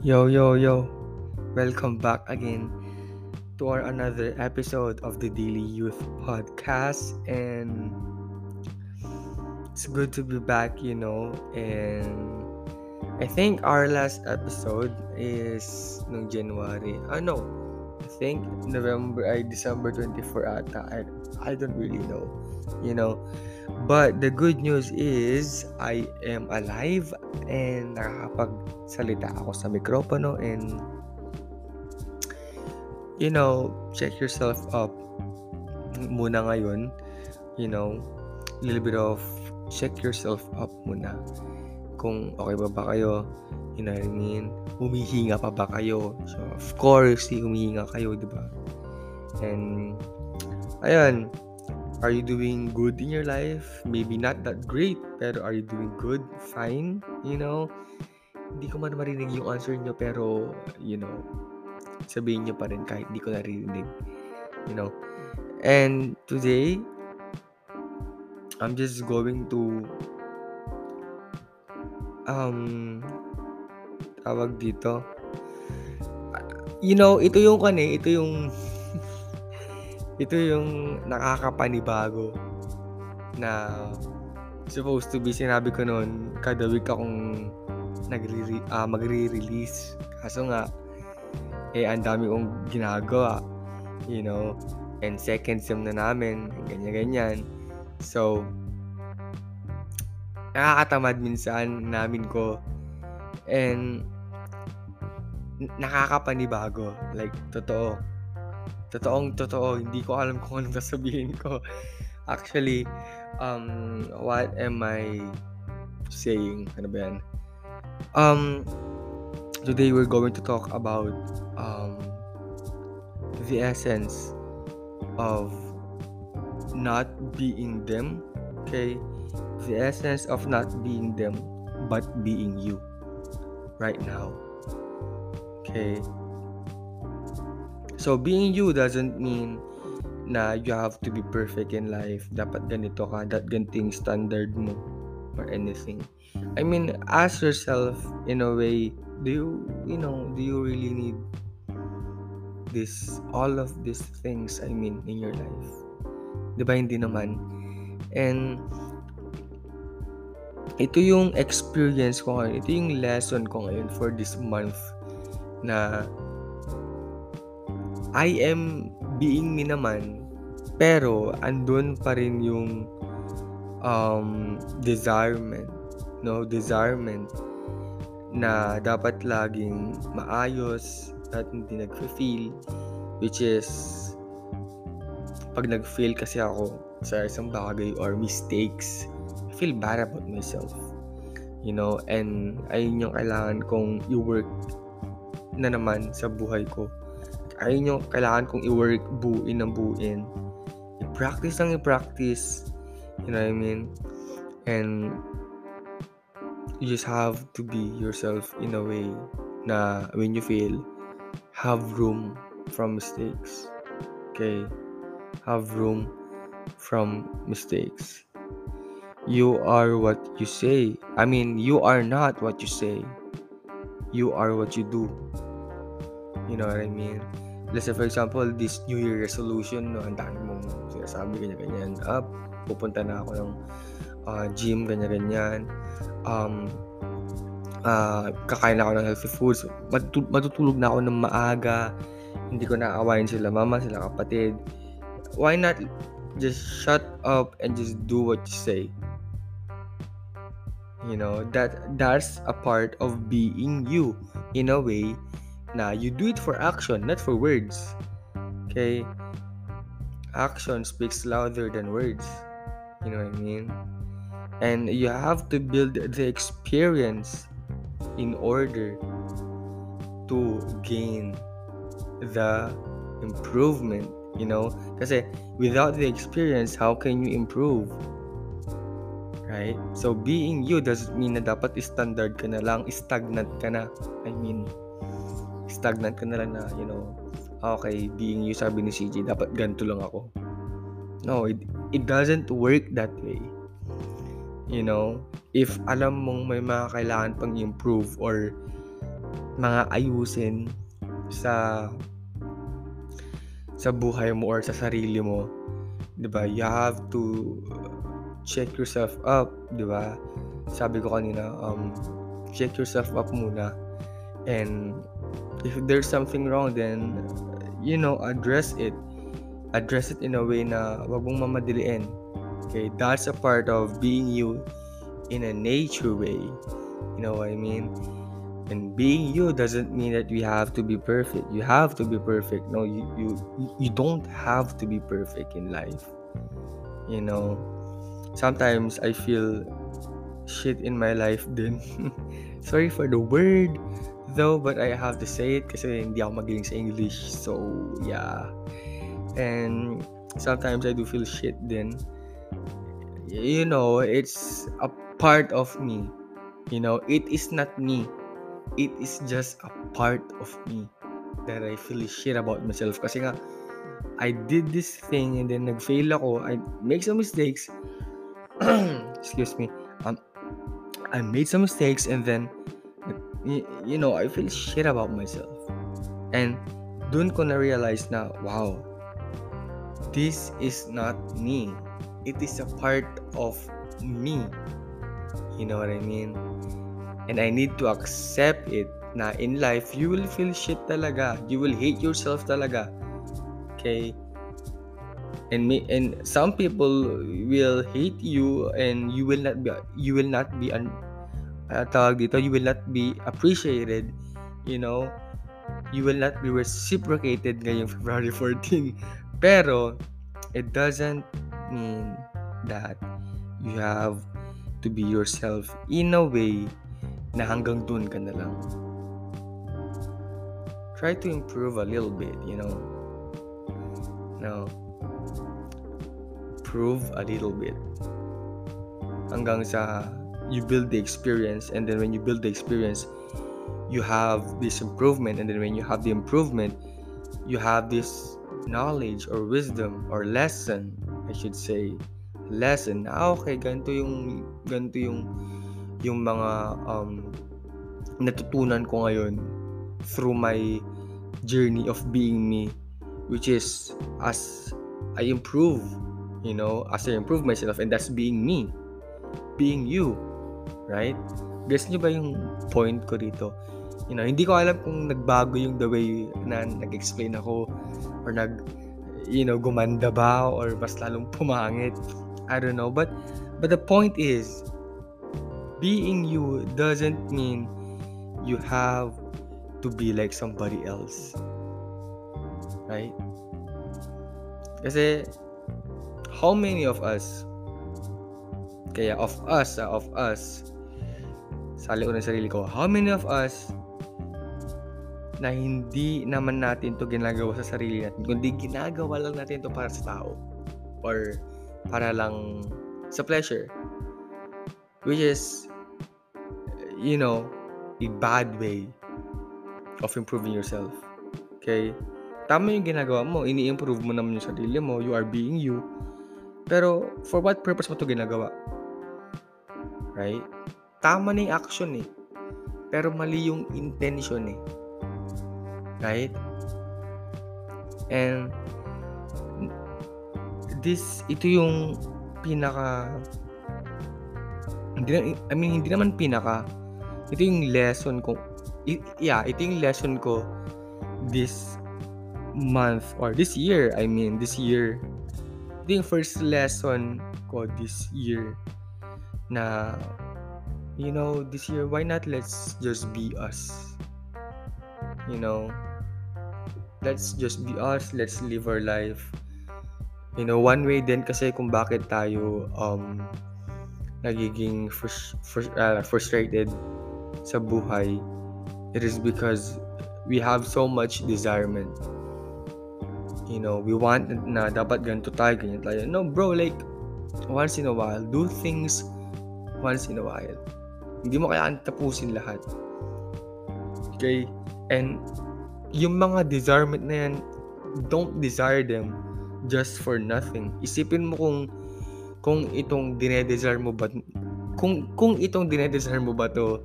Yo, yo, yo. Welcome back again to our another episode of the Daily Youth Podcast. And it's good to be back, you know. And I think our last episode is no January. Ah, no. I think November, I December 24 ata. I, I don't really know, you know. But the good news is I am alive and nakakapagsalita ako sa mikropono and you know, check yourself up muna ngayon. You know, little bit of check yourself up muna. Kung okay ba ba kayo, you know what I mean? Humihinga pa ba kayo? So, of course, humihinga kayo, di ba? And, ayun, are you doing good in your life? Maybe not that great, pero are you doing good? Fine, you know? Hindi ko man marinig yung answer nyo, pero, you know, sabihin nyo pa rin kahit hindi ko naririnig. You know? And today, I'm just going to um tawag dito. You know ito yung kan eh ito yung ito yung nakakapanibago na supposed to be sinabi ko noon kada week akong nagre uh, magre-release. Kaso nga eh ang dami kong ginagawa you know and second sem na namin ganyan ganyan. So nakakatamad minsan namin ko. And nakakapanibago. Like totoo. Totoong totoo. Hindi ko alam kung anong sasabihin ko. Actually um what am I saying? Ano ba yan? Um today we're going to talk about um the essence of not being them okay the essence of not being them but being you right now. Okay? So being you doesn't mean na you have to be perfect in life. Dapat ganito ka, that ganting standard mo or anything. I mean, ask yourself in a way, do you, you know, do you really need this, all of these things, I mean, in your life? Di ba hindi naman? And ito yung experience ko ngayon. Ito yung lesson ko ngayon for this month na I am being me naman pero andun pa rin yung um, desirement no desirement na dapat laging maayos at hindi nag-feel which is pag nag-fail kasi ako sa isang bagay or mistakes feel bad about myself. You know, and ayun yung kailangan kong i-work na naman sa buhay ko. Ayun yung kailangan kong i-work buuin ng buuin. I-practice lang i-practice. You know what I mean? And you just have to be yourself in a way na when you fail, have room from mistakes. Okay? Have room from mistakes. You are what you say. I mean, you are not what you say. You are what you do. You know what I mean? Let's say, for example, this New Year resolution, no, ang dami mong sinasabi, ganyan-ganyan. Ah, pupunta na ako ng uh, gym, ganyan-ganyan. Um, uh, kakain na ako ng healthy foods. Matutu- matutulog na ako ng maaga. Hindi ko naaawain sila mama, sila kapatid. Why not just shut up and just do what you say? You know that that's a part of being you in a way. Na you do it for action not for words. Okay? Action speaks louder than words. You know what i mean? And you have to build the experience in order to gain the improvement you know? Because without the experience how can you improve Right? So, being you doesn't mean na dapat standard ka na lang, stagnant ka na. I mean, stagnant ka na lang na, you know, okay, being you, sabi ni CJ, dapat ganito lang ako. No, it, it doesn't work that way. You know, if alam mong may mga kailangan pang improve or mga ayusin sa sa buhay mo or sa sarili mo, 'di ba? You have to check yourself up, 'di ba? Sabi ko kanina, um check yourself up muna. And if there's something wrong, then you know, address it. Address it in a way na wag mong mamadiliin. Okay, that's a part of being you in a nature way. You know what I mean? And being you doesn't mean that you have to be perfect. You have to be perfect. No, you you you don't have to be perfect in life. You know, sometimes I feel shit in my life then. Sorry for the word though, but I have to say it kasi hindi ako magaling sa English. So, yeah. And sometimes I do feel shit then. You know, it's a part of me. You know, it is not me it is just a part of me that I feel shit about myself. Kasi nga, I did this thing and then nag-fail ako. I make some mistakes. Excuse me. Um, I made some mistakes and then, you, you know, I feel shit about myself. And dun ko na-realize na, wow, this is not me. It is a part of me. You know what I mean? And I need to accept it na in life, you will feel shit talaga. You will hate yourself talaga. Okay? And me and some people will hate you and you will not be you will not be un, uh, tawag dito, you will not be appreciated, you know. You will not be reciprocated ngayong February 14. Pero it doesn't mean that you have to be yourself in a way na hanggang dun ka na lang. Try to improve a little bit, you know. No. Prove a little bit. Hanggang sa you build the experience and then when you build the experience, you have this improvement and then when you have the improvement, you have this knowledge or wisdom or lesson, I should say, lesson. Ah, okay, ganito yung ganito yung yung mga um, natutunan ko ngayon through my journey of being me which is as I improve you know as I improve myself and that's being me being you right guess nyo ba yung point ko dito you know hindi ko alam kung nagbago yung the way na nag-explain ako or nag you know gumanda ba or mas lalong pumangit I don't know but but the point is being you doesn't mean you have to be like somebody else. Right? Kasi, how many of us, kaya of us, uh, of us, sali ko ng sarili ko, how many of us na hindi naman natin to ginagawa sa sarili natin, kundi ginagawa lang natin to para sa tao or para lang sa pleasure. Which is you know, a bad way of improving yourself. Okay? Tama yung ginagawa mo. Ini-improve mo naman yung sarili mo. You are being you. Pero, for what purpose mo to ginagawa? Right? Tama na yung action eh. Pero mali yung intention eh. Right? And, this, ito yung pinaka, hindi na, I mean, hindi naman pinaka, ito yung lesson ko. Yeah, ito yung lesson ko this month or this year. I mean, this year. Ito yung first lesson ko this year na you know, this year, why not let's just be us? You know, let's just be us. Let's live our life. You know, one way din kasi kung bakit tayo um, nagiging frus- frus- uh, frustrated sa buhay, it is because we have so much desirement. You know, we want na dapat ganito tayo, ganyan tayo. No, bro, like, once in a while, do things once in a while. Hindi mo kailangan tapusin lahat. Okay? And, yung mga desirement na yan, don't desire them just for nothing. Isipin mo kung kung itong dinedesire mo ba kung kung itong dinedesire mo ba to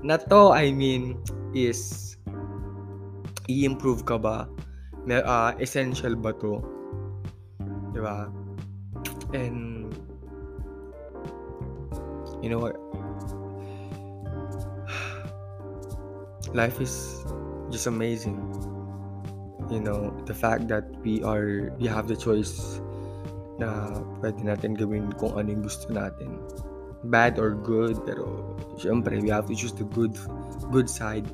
na to, I mean, is i-improve ka ba? Uh, essential ba to? Di ba? And you know? Life is just amazing. You know, the fact that we are we have the choice na pwede natin gawin kung ano gusto natin. Bad or good, pero syempre, we have to choose the good good side.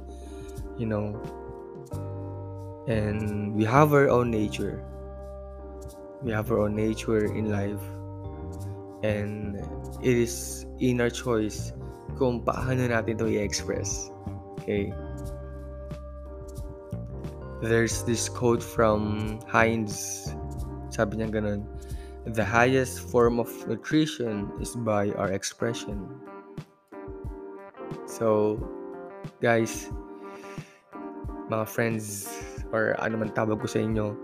You know, and we have our own nature. We have our own nature in life. And it is in our choice kung paano natin to i-express. Okay? There's this quote from Heinz. Sabi niya ganun the highest form of nutrition is by our expression. So guys mga friends or ano man tawag ko sa inyo,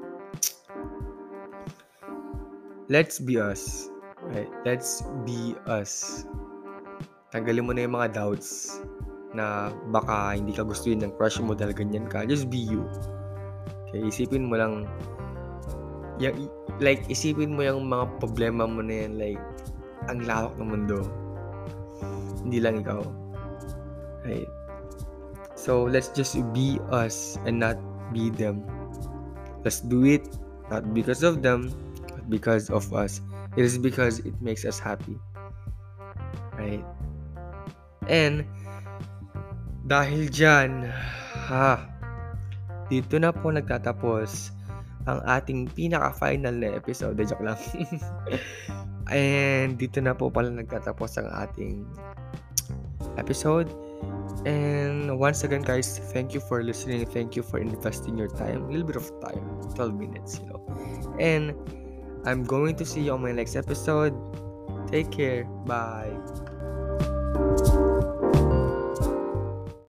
let's be us. Right? Let's be us. Tanggalin mo na yung mga doubts na baka hindi ka gusto yun ng crush mo dahil ganyan ka. Just be you. Okay, isipin mo lang yung, like, isipin mo yung mga problema mo na yan, like, ang lawak ng mundo. Hindi lang ikaw. Right? So, let's just be us and not be them. Let's do it not because of them, but because of us. It is because it makes us happy. Right? And, dahil dyan, ha, dito na po nagtatapos ang ating pinaka-final na episode. Joke lang. And dito na po pala nagtatapos ang ating episode. And once again, guys, thank you for listening. Thank you for investing your time, a little bit of time, 12 minutes, you know. And I'm going to see you on my next episode. Take care. Bye.